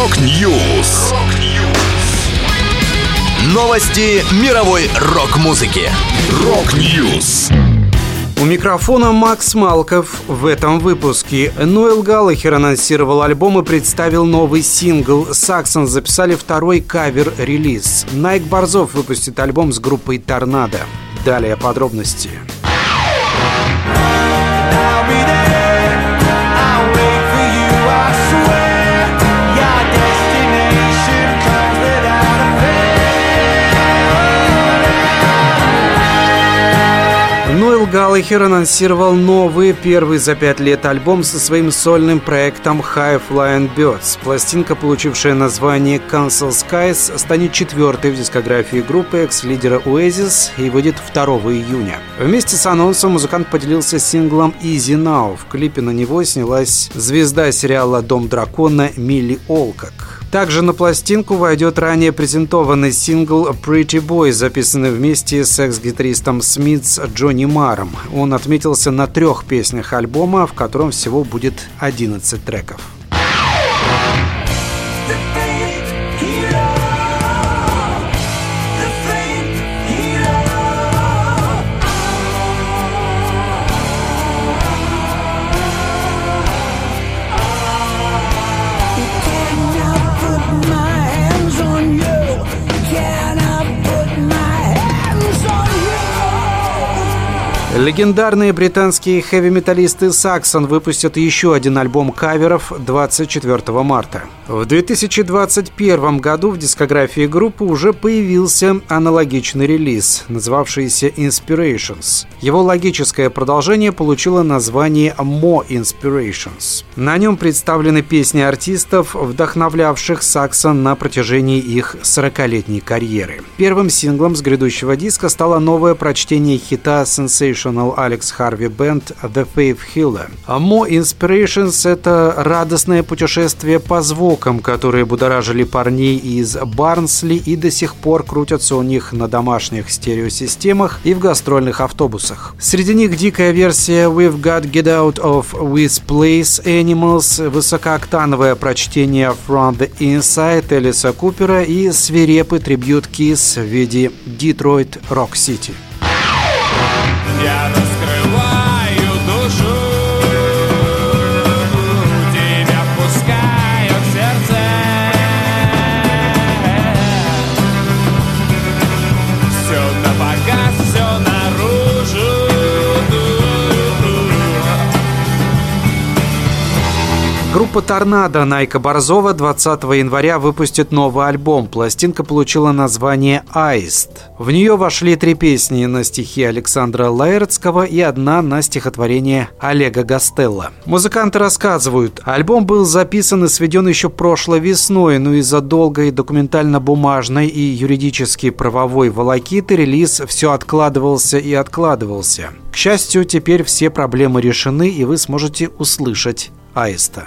Rock News. Новости мировой рок-музыки. Rock News. У микрофона Макс Малков. В этом выпуске Ноэл Галлахер анонсировал альбом и представил новый сингл. Saxon записали второй кавер-релиз. Найк Борзов выпустит альбом с группой «Торнадо». Далее подробности. Ноэл Галлахер анонсировал новый, первый за пять лет альбом со своим сольным проектом High Flying Birds. Пластинка, получившая название Council Skies, станет четвертой в дискографии группы экс-лидера Oasis и выйдет 2 июня. Вместе с анонсом музыкант поделился синглом Easy Now. В клипе на него снялась звезда сериала «Дом дракона» Милли Олкок. Также на пластинку войдет ранее презентованный сингл Pretty Boy, записанный вместе с экс-гитаристом Смитс Джонни Маром. Он отметился на трех песнях альбома, в котором всего будет 11 треков. Легендарные британские хэви-металлисты Саксон выпустят еще один альбом каверов 24 марта. В 2021 году в дискографии группы уже появился аналогичный релиз, называвшийся Inspirations. Его логическое продолжение получило название More Inspirations. На нем представлены песни артистов, вдохновлявших Саксон на протяжении их 40-летней карьеры. Первым синглом с грядущего диска стало новое прочтение хита Sensational Alex Harvey Band The Faith Healer. More Inspirations — это радостное путешествие по звуку, звукам, которые будоражили парней из Барнсли и до сих пор крутятся у них на домашних стереосистемах и в гастрольных автобусах. Среди них дикая версия We've Got Get Out of This Place Animals, высокооктановое прочтение From the Inside Элиса Купера и свирепый трибют Kiss в виде Detroit Rock City. Я Группа «Торнадо» Найка Борзова 20 января выпустит новый альбом. Пластинка получила название «Аист». В нее вошли три песни на стихи Александра Лаэртского и одна на стихотворение Олега Гастелла. Музыканты рассказывают, альбом был записан и сведен еще прошлой весной, но из-за долгой документально-бумажной и юридически правовой волокиты релиз все откладывался и откладывался. К счастью, теперь все проблемы решены, и вы сможете услышать аиста.